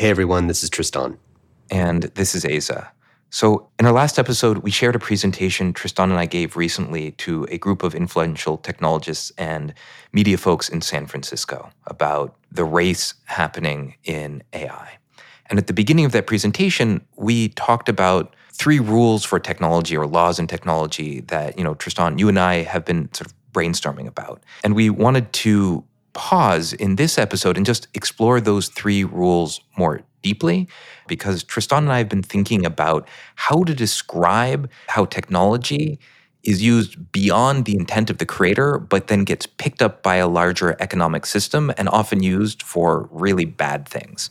Hey everyone, this is Tristan. And this is Aza. So, in our last episode, we shared a presentation Tristan and I gave recently to a group of influential technologists and media folks in San Francisco about the race happening in AI. And at the beginning of that presentation, we talked about three rules for technology or laws in technology that, you know, Tristan, you and I have been sort of brainstorming about. And we wanted to pause in this episode and just explore those three rules more deeply because Tristan and I have been thinking about how to describe how technology is used beyond the intent of the creator, but then gets picked up by a larger economic system and often used for really bad things.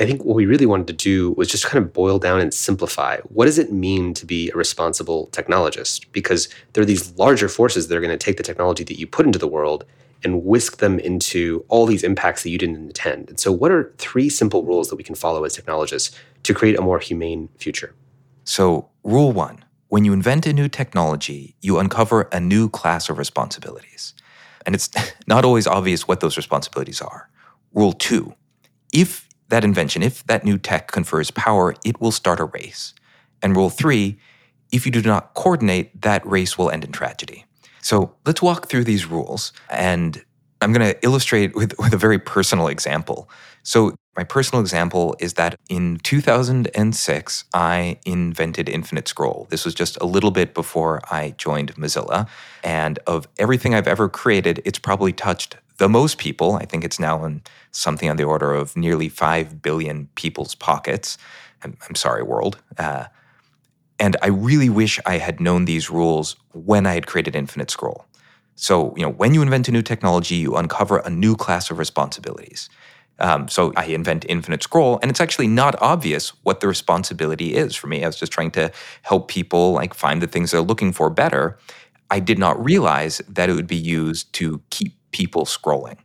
I think what we really wanted to do was just kind of boil down and simplify what does it mean to be a responsible technologist? Because there are these larger forces that are going to take the technology that you put into the world and whisk them into all these impacts that you didn't intend. And so, what are three simple rules that we can follow as technologists to create a more humane future? So, rule one when you invent a new technology, you uncover a new class of responsibilities. And it's not always obvious what those responsibilities are. Rule two if that invention, if that new tech confers power, it will start a race. And rule three if you do not coordinate, that race will end in tragedy. So let's walk through these rules. And I'm going to illustrate with, with a very personal example. So, my personal example is that in 2006, I invented Infinite Scroll. This was just a little bit before I joined Mozilla. And of everything I've ever created, it's probably touched the most people. I think it's now in something on the order of nearly 5 billion people's pockets. I'm, I'm sorry, world. Uh, and I really wish I had known these rules when I had created Infinite Scroll. So, you know, when you invent a new technology, you uncover a new class of responsibilities. Um, so I invent Infinite Scroll, and it's actually not obvious what the responsibility is for me. I was just trying to help people like find the things they're looking for better. I did not realize that it would be used to keep people scrolling.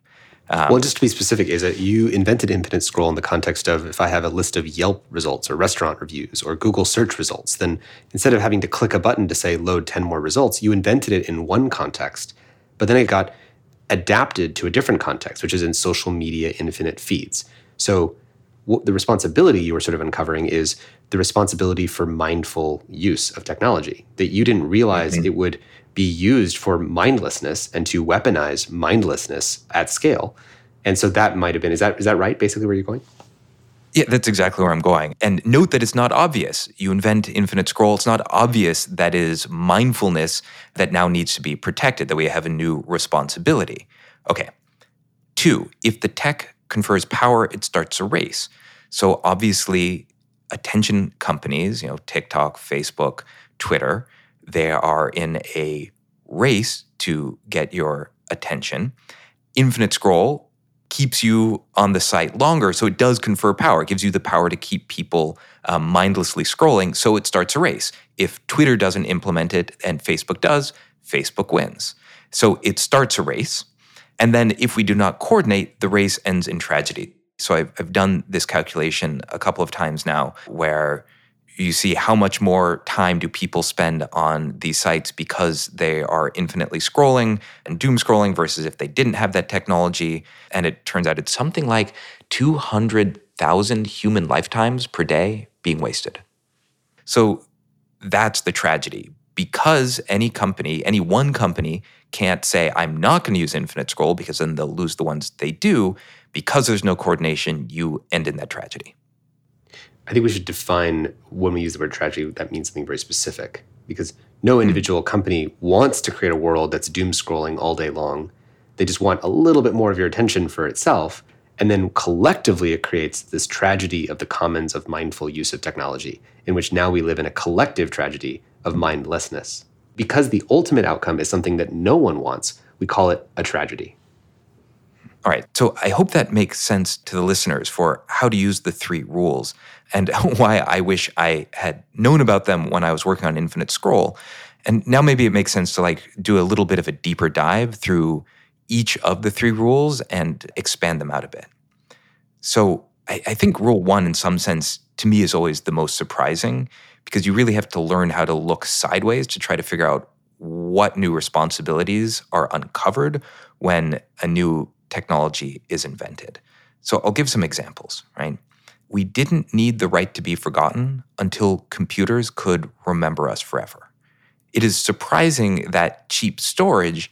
Um, well, just to be specific, is that you invented Infinite Scroll in the context of if I have a list of Yelp results or restaurant reviews or Google search results, then instead of having to click a button to say load 10 more results, you invented it in one context, but then it got adapted to a different context, which is in social media infinite feeds. So the responsibility you were sort of uncovering is the responsibility for mindful use of technology that you didn't realize mm-hmm. it would be used for mindlessness and to weaponize mindlessness at scale. And so that might have been is that is that right basically where you're going? Yeah, that's exactly where I'm going. And note that it's not obvious. You invent infinite scroll, it's not obvious that is mindfulness that now needs to be protected, that we have a new responsibility. Okay. Two, if the tech confers power, it starts a race. So obviously, attention companies, you know, TikTok, Facebook, Twitter, they are in a race to get your attention. Infinite scroll keeps you on the site longer, so it does confer power. It gives you the power to keep people um, mindlessly scrolling, so it starts a race. If Twitter doesn't implement it and Facebook does, Facebook wins. So it starts a race. And then if we do not coordinate, the race ends in tragedy. So I've, I've done this calculation a couple of times now where you see how much more time do people spend on these sites because they are infinitely scrolling and doom scrolling versus if they didn't have that technology. And it turns out it's something like 200,000 human lifetimes per day being wasted. So that's the tragedy. Because any company, any one company can't say, I'm not going to use infinite scroll because then they'll lose the ones they do. Because there's no coordination, you end in that tragedy. I think we should define when we use the word tragedy, that means something very specific because no hmm. individual mm. company wants to create a world that's doom scrolling all day long. They just want a little bit more of your attention for itself. And then collectively, it creates this tragedy of the commons of mindful use of technology, in which now we live in a collective tragedy of mindlessness. Because the ultimate outcome is something that no one wants, we call it a tragedy. All right. So I hope that makes sense to the listeners for how to use the three rules and why I wish I had known about them when I was working on Infinite Scroll. And now maybe it makes sense to like do a little bit of a deeper dive through each of the three rules and expand them out a bit. So I, I think rule one, in some sense, to me is always the most surprising because you really have to learn how to look sideways to try to figure out what new responsibilities are uncovered when a new technology is invented. So I'll give some examples, right? we didn't need the right to be forgotten until computers could remember us forever. It is surprising that cheap storage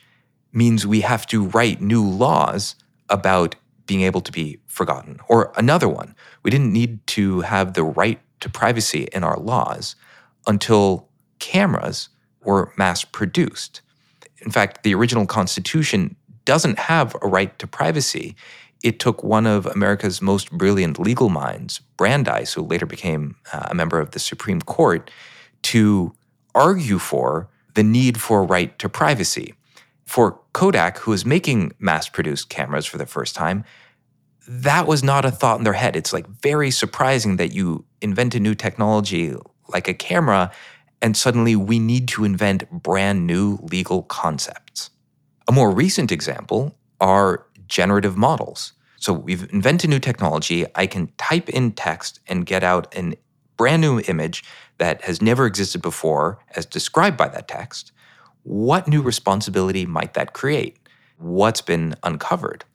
means we have to write new laws about being able to be forgotten. Or another one, we didn't need to have the right to privacy in our laws until cameras were mass produced. In fact, the original Constitution doesn't have a right to privacy. It took one of America's most brilliant legal minds, Brandeis, who later became uh, a member of the Supreme Court, to argue for the need for a right to privacy. For Kodak, who was making mass produced cameras for the first time, that was not a thought in their head. It's like very surprising that you invent a new technology like a camera and suddenly we need to invent brand new legal concepts. A more recent example are generative models. So we've invented new technology. I can type in text and get out a brand new image that has never existed before as described by that text. What new responsibility might that create? What's been uncovered?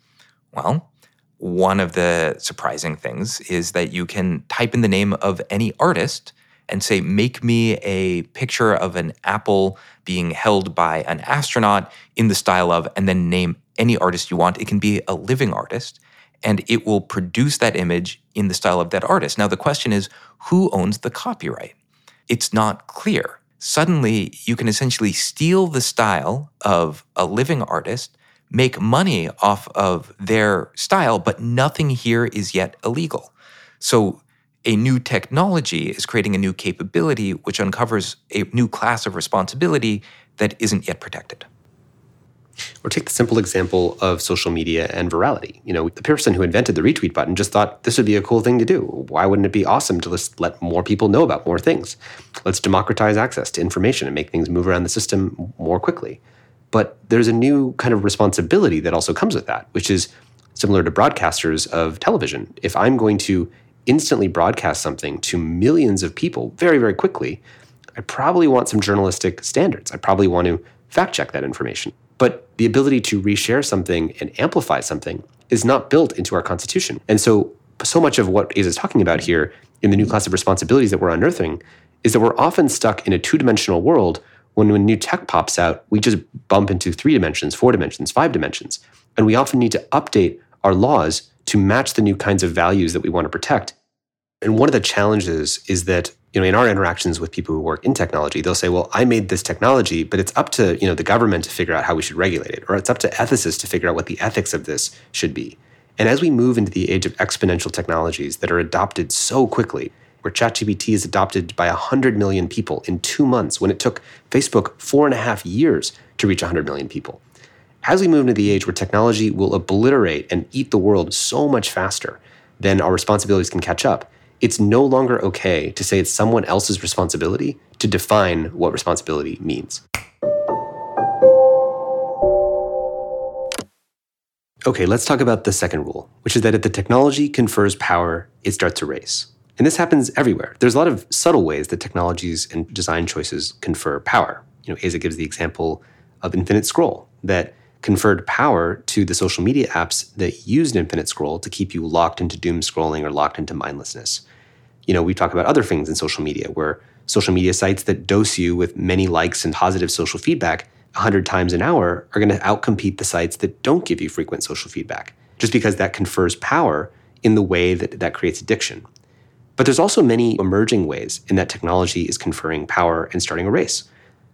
Well, one of the surprising things is that you can type in the name of any artist and say, make me a picture of an apple being held by an astronaut in the style of, and then name any artist you want. It can be a living artist, and it will produce that image in the style of that artist. Now, the question is, who owns the copyright? It's not clear. Suddenly, you can essentially steal the style of a living artist, make money off of their style, but nothing here is yet illegal. So a new technology is creating a new capability which uncovers a new class of responsibility that isn't yet protected. Or take the simple example of social media and virality. You know, the person who invented the retweet button just thought this would be a cool thing to do. Why wouldn't it be awesome to just let more people know about more things? Let's democratize access to information and make things move around the system more quickly. But there's a new kind of responsibility that also comes with that, which is similar to broadcasters of television. If I'm going to instantly broadcast something to millions of people very, very quickly, I probably want some journalistic standards. I probably want to fact check that information. But the ability to reshare something and amplify something is not built into our Constitution. And so, so much of what Aza is talking about here in the new class of responsibilities that we're unearthing is that we're often stuck in a two dimensional world when, when new tech pops out, we just bump into three dimensions, four dimensions, five dimensions. And we often need to update our laws to match the new kinds of values that we want to protect. And one of the challenges is that you know in our interactions with people who work in technology, they'll say, "Well, I made this technology, but it's up to you know the government to figure out how we should regulate it, or it's up to ethicists to figure out what the ethics of this should be." And as we move into the age of exponential technologies that are adopted so quickly, where ChatGPT is adopted by 100 million people in two months, when it took Facebook four and a half years to reach 100 million people. As we move into the age where technology will obliterate and eat the world so much faster than our responsibilities can catch up, it's no longer okay to say it's someone else's responsibility to define what responsibility means. Okay, let's talk about the second rule, which is that if the technology confers power, it starts a race. And this happens everywhere. There's a lot of subtle ways that technologies and design choices confer power. You know, Aza gives the example of infinite scroll, that conferred power to the social media apps that used infinite scroll to keep you locked into doom scrolling or locked into mindlessness. You know, we talk about other things in social media where social media sites that dose you with many likes and positive social feedback 100 times an hour are going to outcompete the sites that don't give you frequent social feedback just because that confers power in the way that that creates addiction. But there's also many emerging ways in that technology is conferring power and starting a race.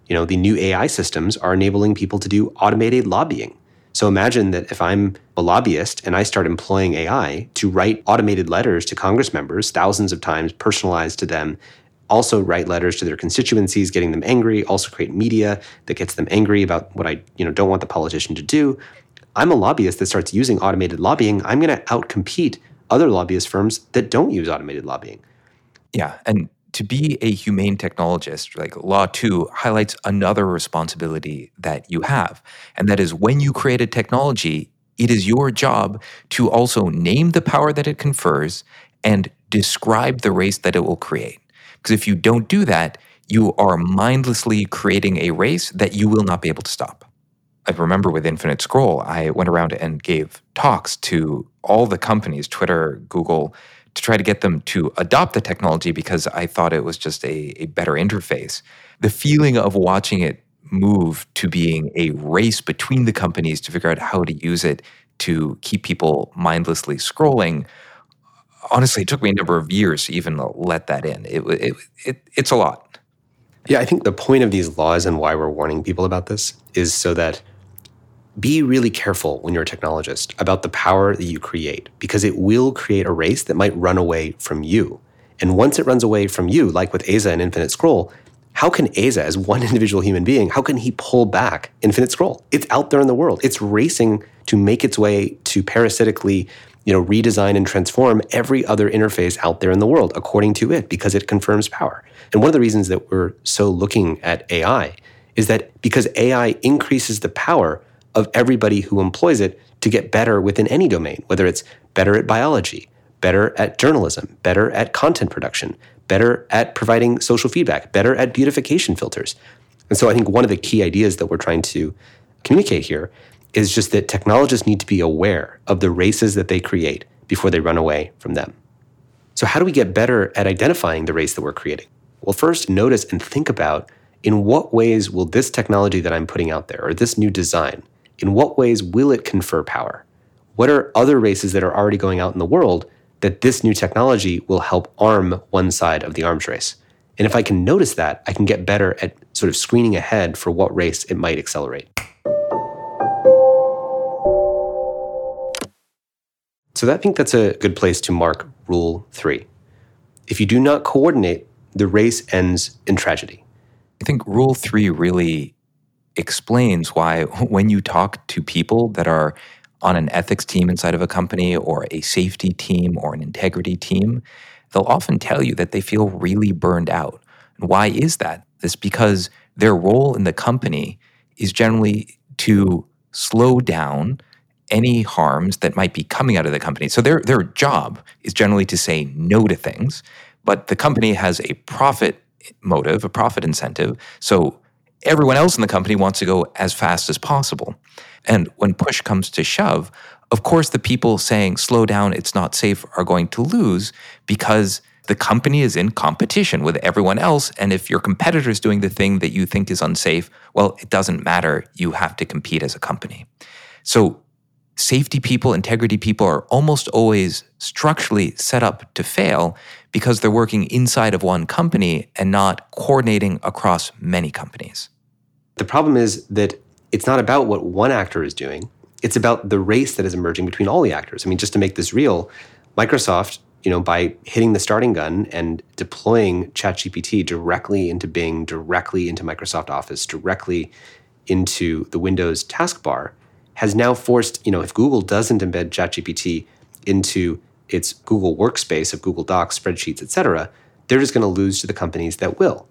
You know, the new AI systems are enabling people to do automated lobbying. So imagine that if I'm a lobbyist and I start employing AI to write automated letters to Congress members, thousands of times personalized to them, also write letters to their constituencies, getting them angry, also create media that gets them angry about what I, you know, don't want the politician to do. I'm a lobbyist that starts using automated lobbying. I'm going to outcompete other lobbyist firms that don't use automated lobbying. Yeah, and to be a humane technologist, like Law 2 highlights another responsibility that you have. And that is when you create a technology, it is your job to also name the power that it confers and describe the race that it will create. Because if you don't do that, you are mindlessly creating a race that you will not be able to stop. I remember with Infinite Scroll, I went around and gave talks to all the companies, Twitter, Google, to try to get them to adopt the technology because I thought it was just a, a better interface. The feeling of watching it move to being a race between the companies to figure out how to use it to keep people mindlessly scrolling honestly, it took me a number of years to even let that in. It, it, it, it's a lot. Yeah, I think the point of these laws and why we're warning people about this is so that be really careful when you're a technologist about the power that you create because it will create a race that might run away from you. And once it runs away from you, like with Aza and Infinite Scroll, how can Aza, as one individual human being, how can he pull back Infinite Scroll? It's out there in the world. It's racing to make its way to parasitically you know, redesign and transform every other interface out there in the world according to it because it confirms power. And one of the reasons that we're so looking at AI is that because AI increases the power of everybody who employs it to get better within any domain, whether it's better at biology, better at journalism, better at content production, better at providing social feedback, better at beautification filters. And so I think one of the key ideas that we're trying to communicate here is just that technologists need to be aware of the races that they create before they run away from them. So, how do we get better at identifying the race that we're creating? Well, first, notice and think about in what ways will this technology that I'm putting out there, or this new design, in what ways will it confer power? What are other races that are already going out in the world that this new technology will help arm one side of the arms race? And if I can notice that, I can get better at sort of screening ahead for what race it might accelerate. So I think that's a good place to mark rule three. If you do not coordinate, the race ends in tragedy. I think rule three really explains why when you talk to people that are on an ethics team inside of a company or a safety team or an integrity team, they'll often tell you that they feel really burned out. And why is that? It's because their role in the company is generally to slow down any harms that might be coming out of the company. So their their job is generally to say no to things, but the company has a profit motive, a profit incentive. So everyone else in the company wants to go as fast as possible. And when push comes to shove, of course the people saying slow down, it's not safe are going to lose because the company is in competition with everyone else. And if your competitor is doing the thing that you think is unsafe, well, it doesn't matter. You have to compete as a company. So safety people, integrity people are almost always structurally set up to fail because they're working inside of one company and not coordinating across many companies. The problem is that it's not about what one actor is doing, it's about the race that is emerging between all the actors. I mean, just to make this real, Microsoft, you know, by hitting the starting gun and deploying ChatGPT directly into Bing, directly into Microsoft Office, directly into the Windows taskbar, has now forced, you know, if Google doesn't embed ChatGPT into its Google workspace of Google Docs, spreadsheets, et cetera, they're just going to lose to the companies that will.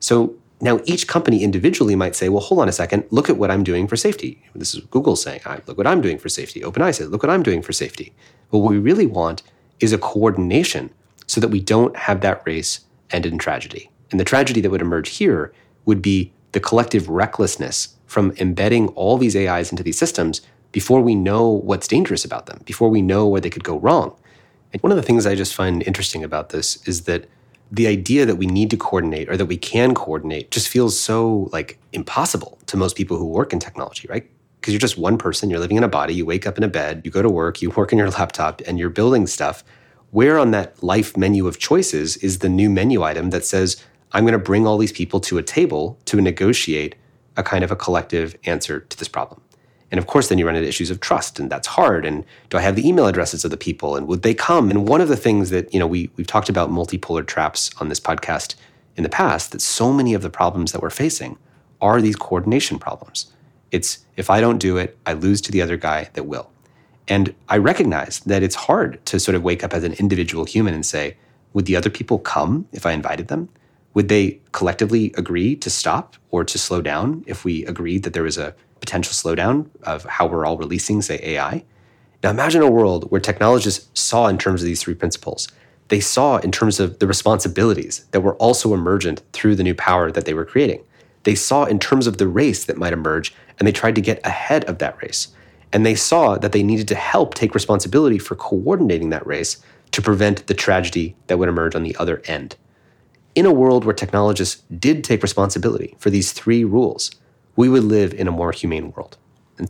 So now each company individually might say, well, hold on a second, look at what I'm doing for safety. This is Google saying, look what I'm doing for safety. OpenAI says, look what I'm doing for safety. But what we really want is a coordination so that we don't have that race end in tragedy. And the tragedy that would emerge here would be the collective recklessness from embedding all these AIs into these systems before we know what's dangerous about them, before we know where they could go wrong. And one of the things I just find interesting about this is that the idea that we need to coordinate or that we can coordinate just feels so like impossible to most people who work in technology, right? Because you're just one person, you're living in a body, you wake up in a bed, you go to work, you work on your laptop, and you're building stuff. Where on that life menu of choices is the new menu item that says, I'm going to bring all these people to a table to negotiate a kind of a collective answer to this problem. And of course, then you run into issues of trust, and that's hard. And do I have the email addresses of the people, and would they come? And one of the things that you know we we've talked about multipolar traps on this podcast in the past. That so many of the problems that we're facing are these coordination problems. It's if I don't do it, I lose to the other guy that will. And I recognize that it's hard to sort of wake up as an individual human and say, would the other people come if I invited them? Would they collectively agree to stop or to slow down if we agreed that there was a potential slowdown of how we're all releasing, say, AI? Now imagine a world where technologists saw in terms of these three principles. They saw in terms of the responsibilities that were also emergent through the new power that they were creating. They saw in terms of the race that might emerge, and they tried to get ahead of that race. And they saw that they needed to help take responsibility for coordinating that race to prevent the tragedy that would emerge on the other end. In a world where technologists did take responsibility for these three rules, we would live in a more humane world.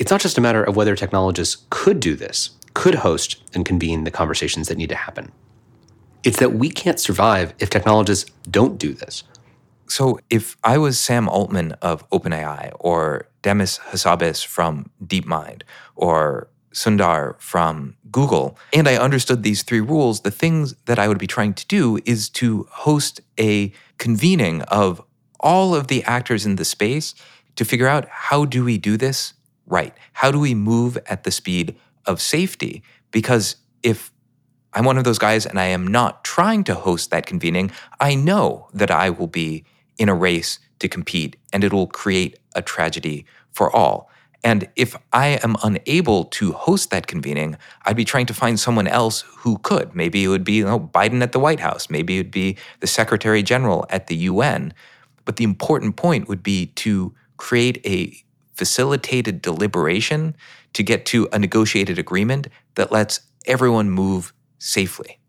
It's not just a matter of whether technologists could do this, could host and convene the conversations that need to happen. It's that we can't survive if technologists don't do this. So, if I was Sam Altman of OpenAI, or Demis Hassabis from DeepMind, or Sundar from Google, and I understood these three rules, the things that I would be trying to do is to host a convening of all of the actors in the space to figure out how do we do this right? How do we move at the speed of safety? Because if I'm one of those guys and I am not trying to host that convening, I know that I will be in a race to compete and it will create a tragedy for all. And if I am unable to host that convening, I'd be trying to find someone else who could. Maybe it would be you know, Biden at the White House. Maybe it would be the Secretary General at the UN. But the important point would be to create a facilitated deliberation to get to a negotiated agreement that lets everyone move safely.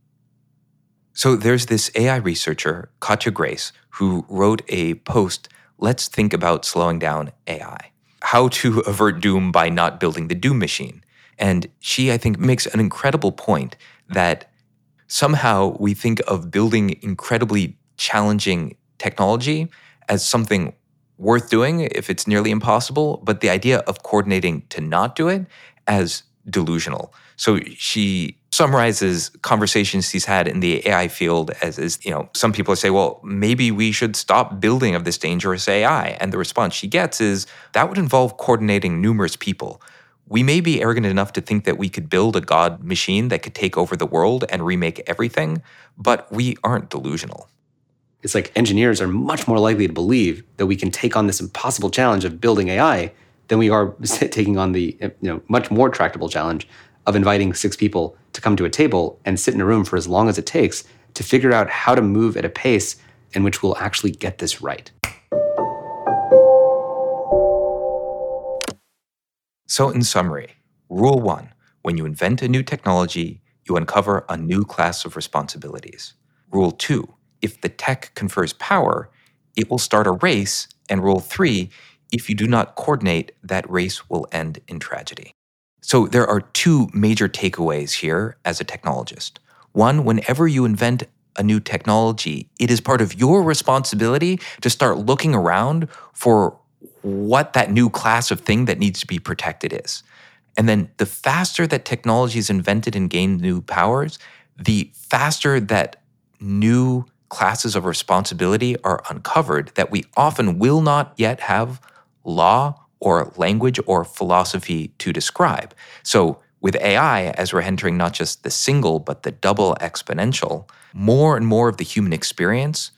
So there's this AI researcher, Katja Grace, who wrote a post, Let's Think About Slowing Down AI How to Avert Doom by Not Building the Doom Machine. And she, I think, makes an incredible point that somehow we think of building incredibly challenging technology as something worth doing if it's nearly impossible, but the idea of coordinating to not do it as delusional. So she summarizes conversations he's had in the AI field as, as you know, some people say, well, maybe we should stop building of this dangerous AI. And the response she gets is that would involve coordinating numerous people. We may be arrogant enough to think that we could build a God machine that could take over the world and remake everything, but we aren't delusional. It's like engineers are much more likely to believe that we can take on this impossible challenge of building AI than we are taking on the you know much more tractable challenge of inviting six people to come to a table and sit in a room for as long as it takes to figure out how to move at a pace in which we'll actually get this right. So, in summary, rule one when you invent a new technology, you uncover a new class of responsibilities. Rule two if the tech confers power, it will start a race. And rule three, if you do not coordinate, that race will end in tragedy. So there are two major takeaways here as a technologist. One, whenever you invent a new technology, it is part of your responsibility to start looking around for what that new class of thing that needs to be protected is. And then the faster that technology is invented and gain new powers, the faster that new classes of responsibility are uncovered that we often will not yet have law or language or philosophy to describe. So, with AI, as we're entering not just the single, but the double exponential, more and more of the human experience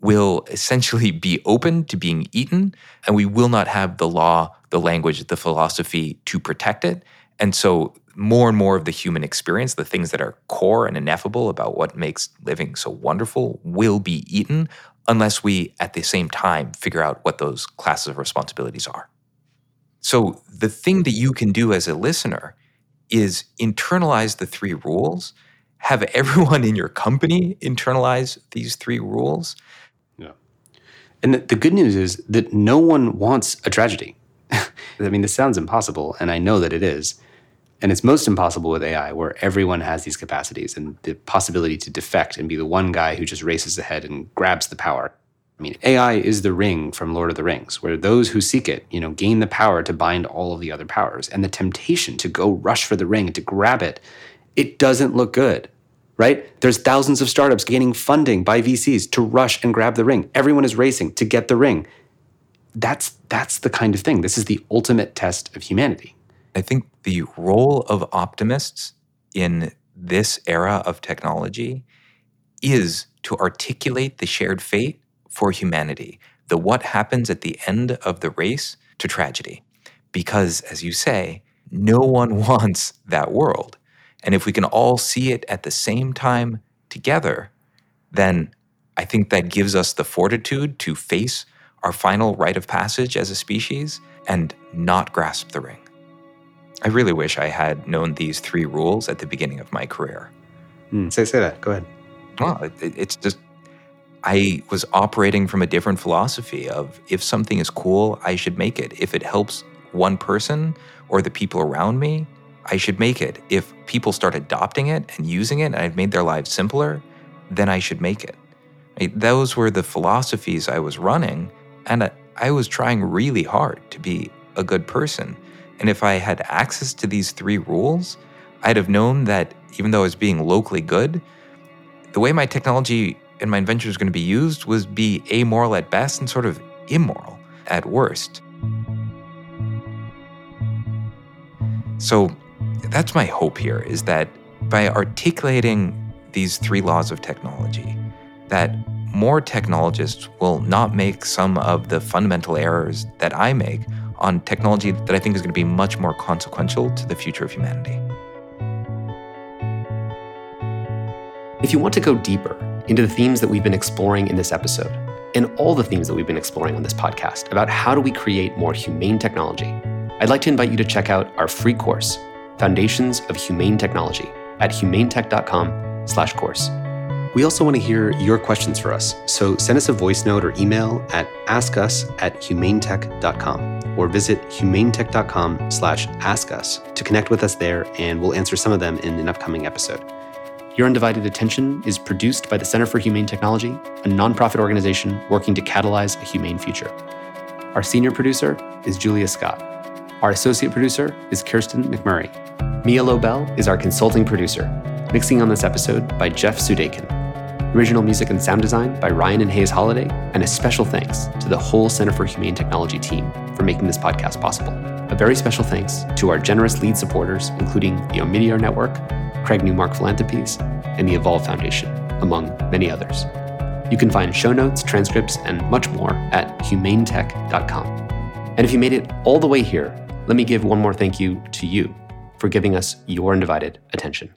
will essentially be open to being eaten, and we will not have the law, the language, the philosophy to protect it. And so more and more of the human experience, the things that are core and ineffable about what makes living so wonderful, will be eaten unless we at the same time figure out what those classes of responsibilities are. So, the thing that you can do as a listener is internalize the three rules, have everyone in your company internalize these three rules. Yeah. And the good news is that no one wants a tragedy. I mean, this sounds impossible, and I know that it is. And it's most impossible with AI, where everyone has these capacities and the possibility to defect and be the one guy who just races ahead and grabs the power. I mean, AI is the ring from Lord of the Rings, where those who seek it, you know, gain the power to bind all of the other powers. And the temptation to go rush for the ring and to grab it, it doesn't look good, right? There's thousands of startups gaining funding by VCs to rush and grab the ring. Everyone is racing to get the ring. That's that's the kind of thing. This is the ultimate test of humanity. I think the role of optimists in this era of technology is to articulate the shared fate for humanity, the what happens at the end of the race to tragedy. Because, as you say, no one wants that world. And if we can all see it at the same time together, then I think that gives us the fortitude to face our final rite of passage as a species and not grasp the ring. I really wish I had known these three rules at the beginning of my career. Mm, say say that. Go ahead. Well, it, it's just I was operating from a different philosophy of if something is cool, I should make it. If it helps one person or the people around me, I should make it. If people start adopting it and using it and I've made their lives simpler, then I should make it. Those were the philosophies I was running, and I was trying really hard to be a good person. And if I had access to these three rules, I'd have known that even though I was being locally good, the way my technology and my invention was going to be used was be amoral at best and sort of immoral at worst. So that's my hope here is that by articulating these three laws of technology, that more technologists will not make some of the fundamental errors that I make on technology that I think is going to be much more consequential to the future of humanity. If you want to go deeper into the themes that we've been exploring in this episode, and all the themes that we've been exploring on this podcast about how do we create more humane technology, I'd like to invite you to check out our free course, Foundations of Humane Technology, at humanetech.com/course. We also want to hear your questions for us, so send us a voice note or email at askus at humanetech.com or visit humanetech.com slash askus to connect with us there, and we'll answer some of them in an upcoming episode. Your Undivided Attention is produced by the Center for Humane Technology, a nonprofit organization working to catalyze a humane future. Our senior producer is Julia Scott. Our associate producer is Kirsten McMurray. Mia Lobel is our consulting producer, mixing on this episode by Jeff Sudakin. Original music and sound design by Ryan and Hayes Holiday, and a special thanks to the whole Center for Humane Technology team for making this podcast possible. A very special thanks to our generous lead supporters, including the Omidyar Network, Craig Newmark Philanthropies, and the Evolve Foundation, among many others. You can find show notes, transcripts, and much more at humanetech.com. And if you made it all the way here, let me give one more thank you to you for giving us your undivided attention.